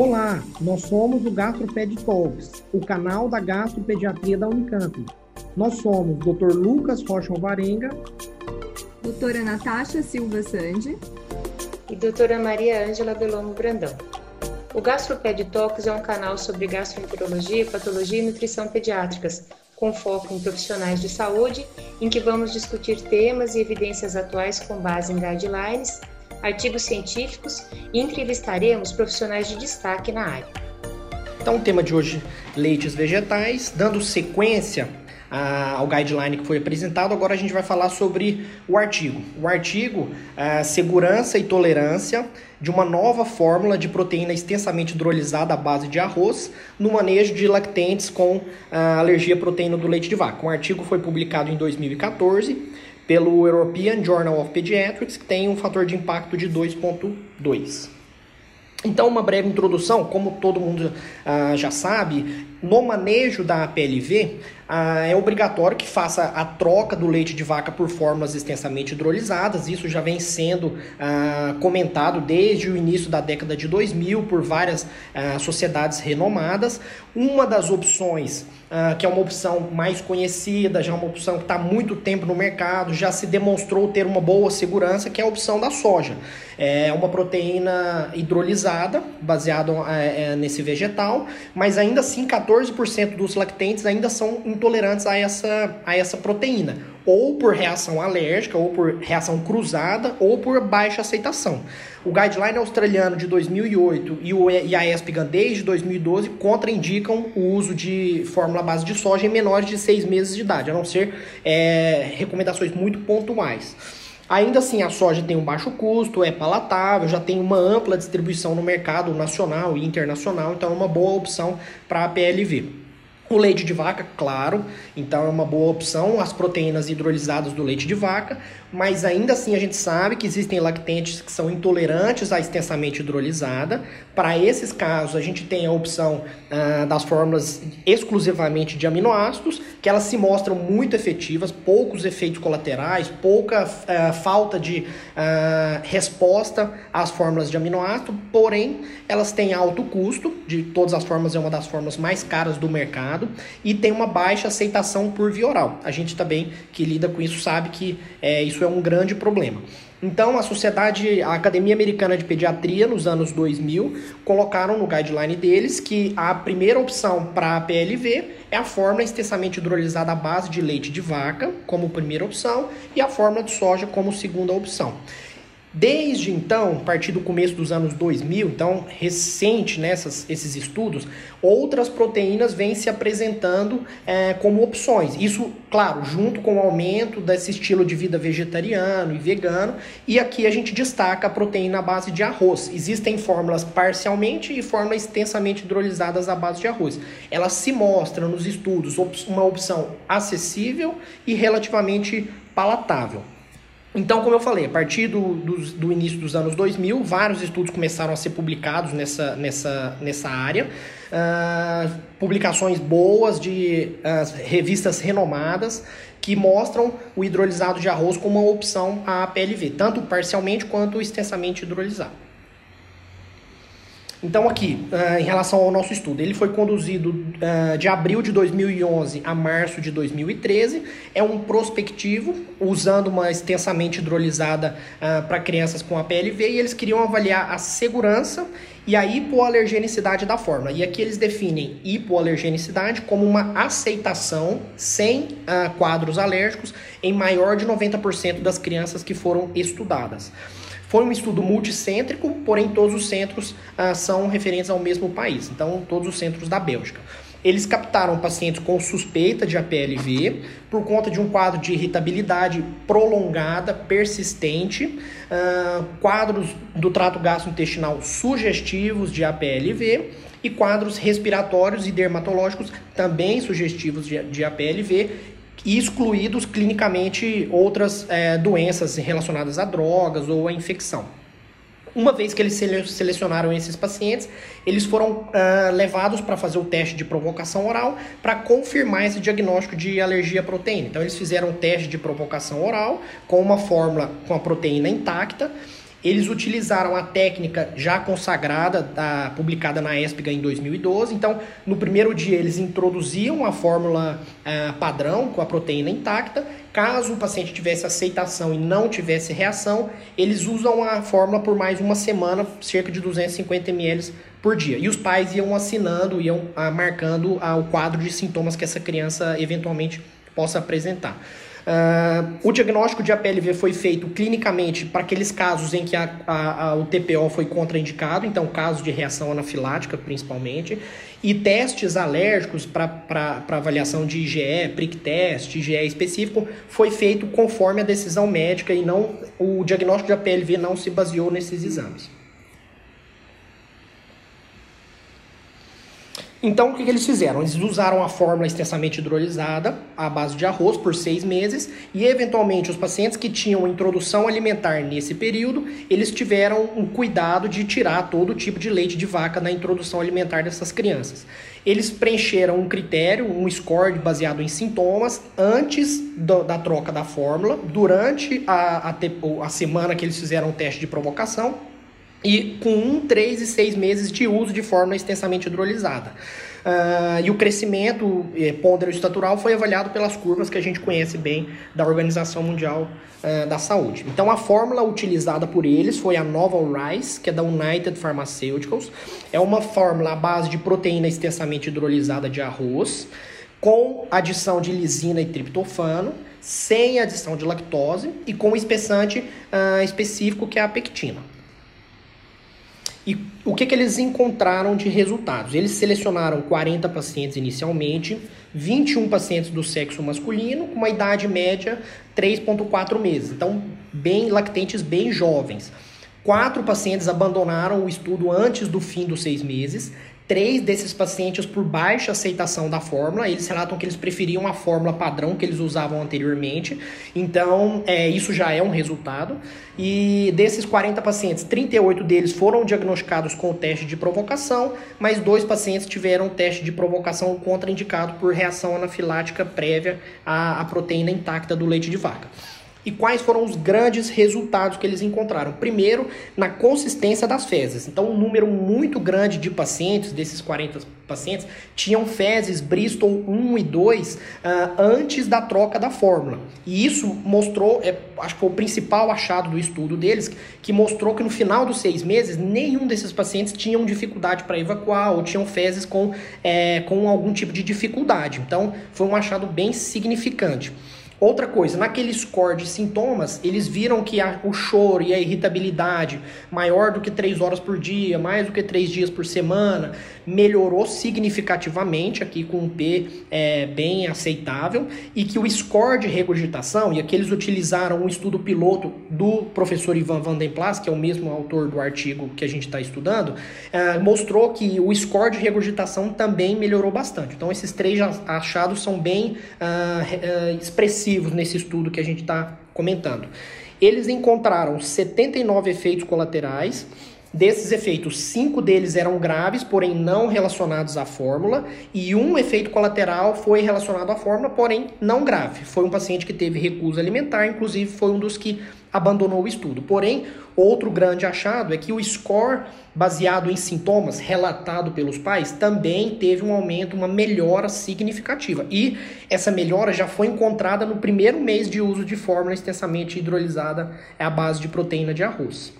Olá, nós somos o GastroPed Talks, o canal da gastropediatria da Unicamp. Nós somos Dr. Lucas Rocha Alvarenga, doutora Natasha Silva Sandi e doutora Maria Ângela Belomo Brandão. O GastroPed Talks é um canal sobre gastroenterologia, patologia e nutrição pediátricas, com foco em profissionais de saúde, em que vamos discutir temas e evidências atuais com base em guidelines, artigos científicos e entrevistaremos profissionais de destaque na área. Então, o tema de hoje, leites vegetais, dando sequência ao guideline que foi apresentado, agora a gente vai falar sobre o artigo. O artigo, segurança e tolerância de uma nova fórmula de proteína extensamente hidrolisada à base de arroz no manejo de lactentes com alergia à proteína do leite de vaca. O artigo foi publicado em 2014 pelo European Journal of Pediatrics, que tem um fator de impacto de 2.2. Então, uma breve introdução, como todo mundo ah, já sabe, no manejo da PLV, ah, é obrigatório que faça a troca do leite de vaca por fórmulas extensamente hidrolisadas. Isso já vem sendo ah, comentado desde o início da década de 2000 por várias ah, sociedades renomadas. Uma das opções, ah, que é uma opção mais conhecida, já é uma opção que está muito tempo no mercado, já se demonstrou ter uma boa segurança, que é a opção da soja. É uma proteína hidrolisada, baseada é, é, nesse vegetal, mas ainda assim 14% dos lactentes ainda são intolerantes a essa, a essa proteína, ou por reação alérgica, ou por reação cruzada, ou por baixa aceitação. O guideline australiano de 2008 e, o, a ESPGAN desde 2012 contraindicam o uso de fórmula base de soja em menores de 6 meses de idade, a não ser é, recomendações muito pontuais. Ainda assim, a soja tem um baixo custo, é palatável, já tem uma ampla distribuição no mercado nacional e internacional, então é uma boa opção para a PLV. O leite de vaca, claro, então é uma boa opção, as proteínas hidrolisadas do leite de vaca, mas ainda assim a gente sabe que existem lactentes que são intolerantes à extensamente hidrolisada. Para esses casos, a gente tem a opção ah, das fórmulas exclusivamente de aminoácidos, que elas se mostram muito efetivas, poucos efeitos colaterais, pouca ah, falta de ah, resposta às fórmulas de aminoácido, porém elas têm alto custo, de todas as formas é uma das formas mais caras do mercado, e tem uma baixa aceitação por via oral. A gente também que lida com isso sabe que é, isso isso é um grande problema. Então, a Sociedade, a Academia Americana de Pediatria, nos anos 2000, colocaram no guideline deles que a primeira opção para a PLV é a fórmula extensamente hidrolisada à base de leite de vaca, como primeira opção, e a fórmula de soja como segunda opção. Desde então, a partir do começo dos anos 2000, então recente nessas esses estudos, outras proteínas vêm se apresentando é, como opções. Isso, claro, junto com o aumento desse estilo de vida vegetariano e vegano. E aqui a gente destaca a proteína à base de arroz. Existem fórmulas parcialmente e fórmulas extensamente hidrolisadas à base de arroz. Elas se mostram nos estudos uma opção acessível e relativamente palatável. Então, como eu falei, a partir do, do, do, início dos anos 2000, vários estudos começaram a ser publicados nessa, nessa, nessa área. Uh, publicações boas de uh, revistas renomadas que mostram o hidrolisado de arroz como uma opção à PLV, tanto parcialmente quanto extensamente hidrolisado. Então, aqui, uh, em relação ao nosso estudo, ele foi conduzido uh, de abril de 2011 a março de 2013. É um prospectivo, usando uma extensamente hidrolisada uh, para crianças com APLV, e eles queriam avaliar a segurança e a hipoalergenicidade da fórmula. E aqui eles definem hipoalergenicidade como uma aceitação sem quadros alérgicos em maior de 90% das crianças que foram estudadas. Foi um estudo multicêntrico, porém todos os centros ah, são referentes ao mesmo país, então todos os centros da Bélgica. Eles captaram pacientes com suspeita de APLV por conta de um quadro de irritabilidade prolongada, persistente, uh, quadros do trato gastrointestinal sugestivos de APLV e quadros respiratórios e dermatológicos também sugestivos de, de APLV excluídos clinicamente outras é, doenças relacionadas a drogas ou a infecção. Uma vez que eles selecionaram esses pacientes, eles foram uh, levados para fazer o teste de provocação oral para confirmar esse diagnóstico de alergia à proteína. Então, eles fizeram o teste de provocação oral com uma fórmula com a proteína intacta Eles utilizaram a técnica já consagrada, da, publicada na ESPGA em 2012. Então, no primeiro dia, eles introduziam a fórmula uh, padrão com a proteína intacta. Caso o paciente tivesse aceitação e não tivesse reação, eles usam a fórmula por mais uma semana, cerca de 250 ml por dia. E os pais iam assinando, iam uh, marcando uh, o quadro de sintomas que essa criança eventualmente possa apresentar. Uh, o diagnóstico de APLV foi feito clinicamente para aqueles casos em que a, a, a, o TPO foi contraindicado, então casos de reação anafilática principalmente, e testes alérgicos para avaliação de IgE, prick test, IgE específico, foi feito conforme a decisão médica e não o diagnóstico de APLV não se baseou nesses exames. Então, o que, que, eles fizeram? Eles usaram a fórmula extensamente hidrolisada, à base de arroz, por seis meses, e eventualmente os pacientes que tinham introdução alimentar nesse período, eles tiveram um cuidado de tirar todo tipo de leite de vaca na introdução alimentar dessas crianças. Eles preencheram um critério, um score baseado em sintomas, antes do, da troca da fórmula, durante a, a, a semana que eles fizeram o teste de provocação e com 1, 3 e 6 meses de uso de fórmula extensamente hidrolisada. Uh, e o crescimento eh, pondero estatural foi avaliado pelas curvas que a gente conhece bem da Organização Mundial uh, da Saúde. Então, a fórmula utilizada por eles foi a Novel Rice, que é da United Pharmaceuticals. É uma fórmula à base de proteína extensamente hidrolisada de arroz, com adição de lisina e triptofano, sem adição de lactose e com espessante uh, específico que é a pectina. E o que, que eles encontraram de resultados? Eles selecionaram 40 pacientes inicialmente, 21 pacientes do sexo masculino, com uma idade média 3,4 meses. Então, bem lactentes, bem jovens. Quatro pacientes abandonaram o estudo antes do fim dos seis meses três desses pacientes por baixa aceitação da fórmula. Eles relatam que eles preferiam a fórmula padrão que eles usavam anteriormente. Então, é, isso já é um resultado. E desses 40 pacientes, 38 deles foram diagnosticados com o teste de provocação, mas dois pacientes tiveram teste de provocação contraindicado por reação anafilática prévia à, à proteína intacta do leite de vaca. E quais foram os grandes resultados que eles encontraram? Primeiro, na consistência das fezes. Então, um número muito grande de pacientes, desses 40 pacientes, tinham fezes Bristol 1 e 2 uh, ah, antes da troca da fórmula. E isso mostrou, é, acho que foi o principal achado do estudo deles, que mostrou que no final dos seis meses, nenhum desses pacientes tinham dificuldade para evacuar ou tinham fezes com, é, com algum tipo de dificuldade. Então, foi um achado bem significante. Outra coisa, naquele score de sintomas, eles viram que a, o choro e a irritabilidade maior do que 3 horas por dia, mais do que 3 dias por semana, melhorou significativamente aqui com um P é, bem aceitável e que o score de regurgitação, e aqui eles utilizaram um estudo piloto do professor Ivan Van Den Plas, que é o mesmo autor do artigo que a gente está estudando, é, mostrou que o score de regurgitação também melhorou bastante. Então esses três achados são bem uh, expressivos expressivos nesse estudo que a gente está comentando. Eles encontraram 79 efeitos colaterais. Desses efeitos, cinco deles eram graves, porém não relacionados à fórmula, e um efeito colateral foi relacionado à fórmula, porém não grave. Foi um paciente que teve recusa alimentar, inclusive foi um dos que abandonou o estudo. Porém, outro grande achado é que o score baseado em sintomas relatado pelos pais também teve um aumento, uma melhora significativa. E essa melhora já foi encontrada no primeiro mês de uso de fórmula extensamente hidrolisada à base de proteína de arroz.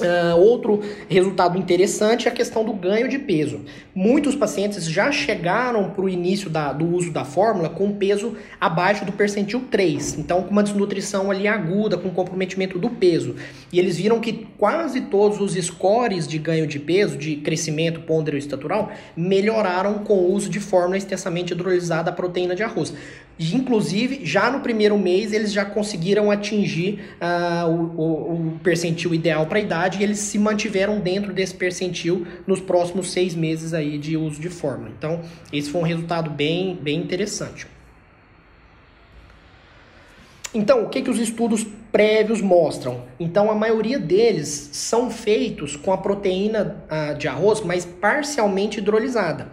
Uh, outro resultado interessante é a questão do ganho de peso. Muitos pacientes já chegaram para o início da, do uso da fórmula com peso abaixo do percentil 3, então com uma desnutrição ali aguda, com comprometimento do peso. E eles viram que quase todos os scores de ganho de peso, de crescimento pondero estatural, melhoraram com o uso de fórmula extensamente hidrolisada proteína de arroz. E, inclusive, já no primeiro mês, eles já conseguiram atingir uh, o, o, o percentil ideal para a idade e eles se mantiveram dentro desse percentil nos próximos seis meses aí de uso de fórmula. Então, esse foi um resultado bem, bem interessante. Então, o que, que os estudos prévios mostram? Então, a maioria deles são feitos com a proteína uh, de arroz, mas parcialmente hidrolisada.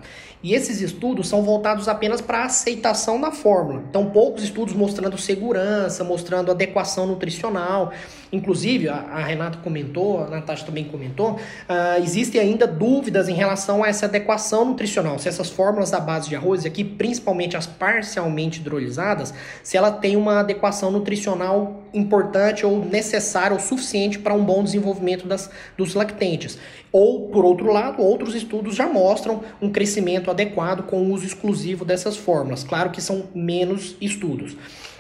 E esses estudos são voltados apenas para a aceitação da fórmula. Então, poucos estudos mostrando segurança, mostrando adequação nutricional. Inclusive, a, a Renata comentou, a Natasha também comentou, uh, existem ainda dúvidas em relação a essa adequação nutricional, se essas fórmulas da base de arroz, aqui principalmente as parcialmente hidrolisadas, se ela tem uma adequação nutricional importante ou necessária ou suficiente para um bom desenvolvimento das, dos lactentes. Ou, por outro lado, outros estudos já mostram um crescimento adequado com o uso exclusivo dessas fórmulas. Claro que são menos estudos.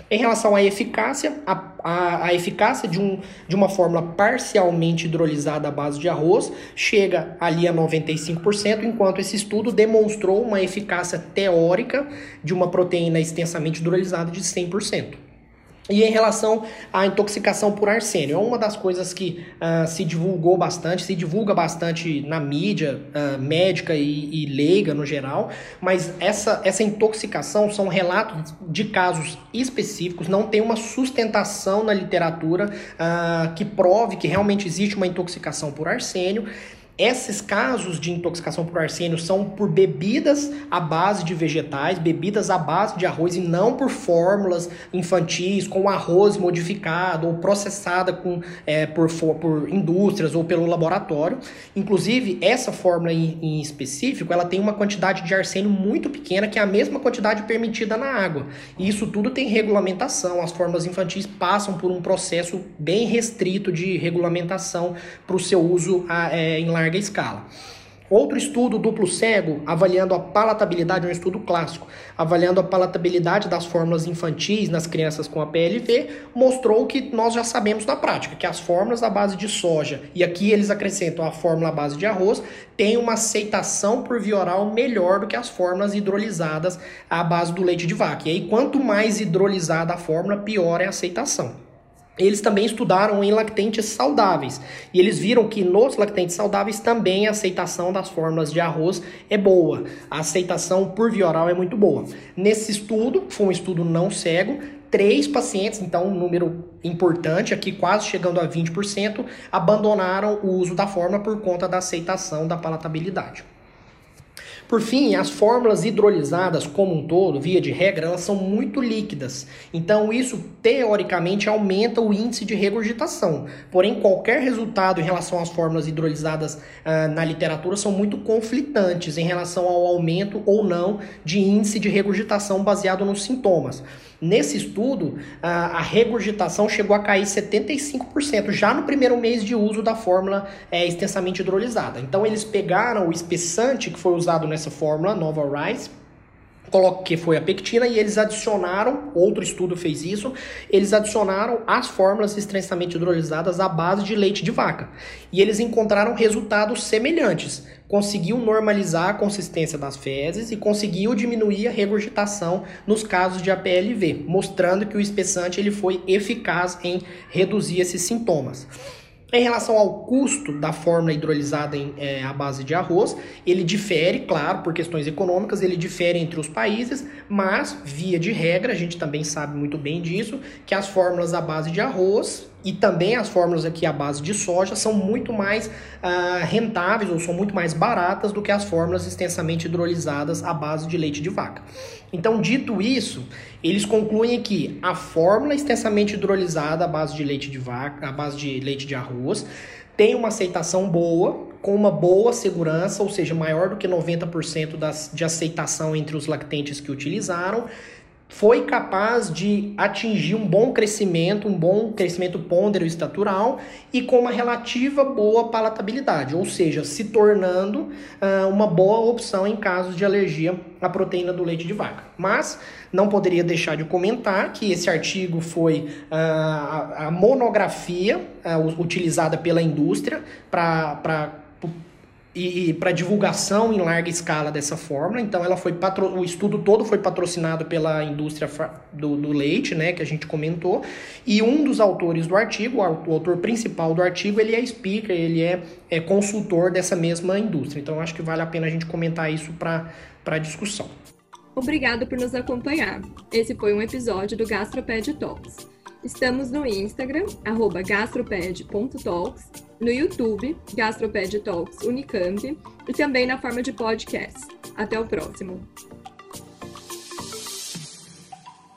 Em relação à eficácia, a, a, a, eficácia de, um, de uma fórmula parcialmente hidrolisada à base de arroz chega ali a 95%, enquanto esse estudo demonstrou uma eficácia teórica de uma proteína extensamente hidrolisada de 100%. E em relação à intoxicação por arsênio, é uma das coisas que uh, se divulgou bastante, se divulga bastante na mídia uh, médica e, e, leiga no geral, mas essa, essa intoxicação são relatos de casos específicos, não tem uma sustentação na literatura uh, que prove que realmente existe uma intoxicação por arsênio. Esses casos de intoxicação por arsênio são por bebidas à base de vegetais, bebidas à base de arroz e não por fórmulas infantis com arroz modificado ou processada com, é, por, por indústrias ou pelo laboratório. Inclusive, essa fórmula em, em específico, ela tem uma quantidade de arsênio muito pequena, que é a mesma quantidade permitida na água. E isso tudo tem regulamentação. As fórmulas infantis passam por um processo bem restrito de regulamentação para o seu uso é, em larga larga escala. Outro estudo duplo cego, avaliando a palatabilidade, um estudo clássico, avaliando a palatabilidade das fórmulas infantis nas crianças com a PLV, mostrou que nós já sabemos na prática, que as fórmulas à base de soja, e aqui eles acrescentam a fórmula à base de arroz, têm uma aceitação por via oral melhor do que as fórmulas hidrolizadas à base do leite de vaca. E aí, quanto mais hidrolisada a fórmula, pior é a aceitação. Eles também estudaram em lactentes saudáveis e eles viram que nos lactentes saudáveis também a aceitação das fórmulas de arroz é boa. A aceitação por via oral é muito boa. Nesse estudo, foi um estudo não cego, três pacientes, então um número importante aqui, quase chegando a 20%, abandonaram o uso da fórmula por conta da aceitação da palatabilidade. Por fim, as fórmulas hidrolisadas como um todo, via de regra, elas são muito líquidas. Então, isso teoricamente aumenta o índice de regurgitação. Porém, qualquer resultado em relação às fórmulas hidrolisadas uh, na literatura são muito conflitantes em relação ao aumento ou não de índice de regurgitação baseado nos sintomas. Nesse estudo, a, a regurgitação chegou a cair 75% já no primeiro mês de uso da fórmula é, extensamente hidrolisada. Então, eles pegaram o espessante que foi usado nessa fórmula, Nova Rise, que foi a pectina, e eles adicionaram, outro estudo fez isso, eles adicionaram as fórmulas extensamente hidrolisadas à base de leite de vaca. E eles encontraram resultados semelhantes. Conseguiu normalizar a consistência das fezes e conseguiu diminuir a regurgitação nos casos de APLV, mostrando que o espessante ele foi eficaz em reduzir esses sintomas. Em relação ao custo da fórmula hidrolisada em, é, à base de arroz, ele difere, claro, por questões econômicas, ele difere entre os países, mas, via de regra, a gente também sabe muito bem disso, que as fórmulas à base de arroz e também as fórmulas aqui à base de soja são muito mais uh, rentáveis ou são muito mais baratas do que as fórmulas extensamente hidrolisadas à base de leite de vaca. Então, dito isso, eles concluem que a fórmula extensamente hidrolisada à base de leite de vaca, à base de leite de arroz, tem uma aceitação boa, com uma boa segurança, ou seja, maior do que 90% das, de aceitação entre os lactentes que utilizaram, foi capaz de atingir um bom crescimento, um bom crescimento pôndero estatural e com uma relativa boa palatabilidade, ou seja, se tornando uh, uma boa opção em casos de alergia à proteína do leite de vaca. Mas não poderia deixar de comentar que esse artigo foi uh, a, a, monografia uh, utilizada pela indústria para e, e para divulgação em larga escala dessa fórmula. Então, ela foi patro... o estudo todo foi patrocinado pela indústria do, do, leite, né, que a gente comentou. E um dos autores do artigo, o autor principal do artigo, ele é speaker, ele é, é consultor dessa mesma indústria. Então, acho que vale a pena a gente comentar isso para discussão. Obrigado por nos acompanhar. Esse foi um episódio do Gastroped Talks. Estamos no Instagram, gastroped.talks, no YouTube, Gastroped Talks Unicamp, e também na forma de podcast. Até o próximo!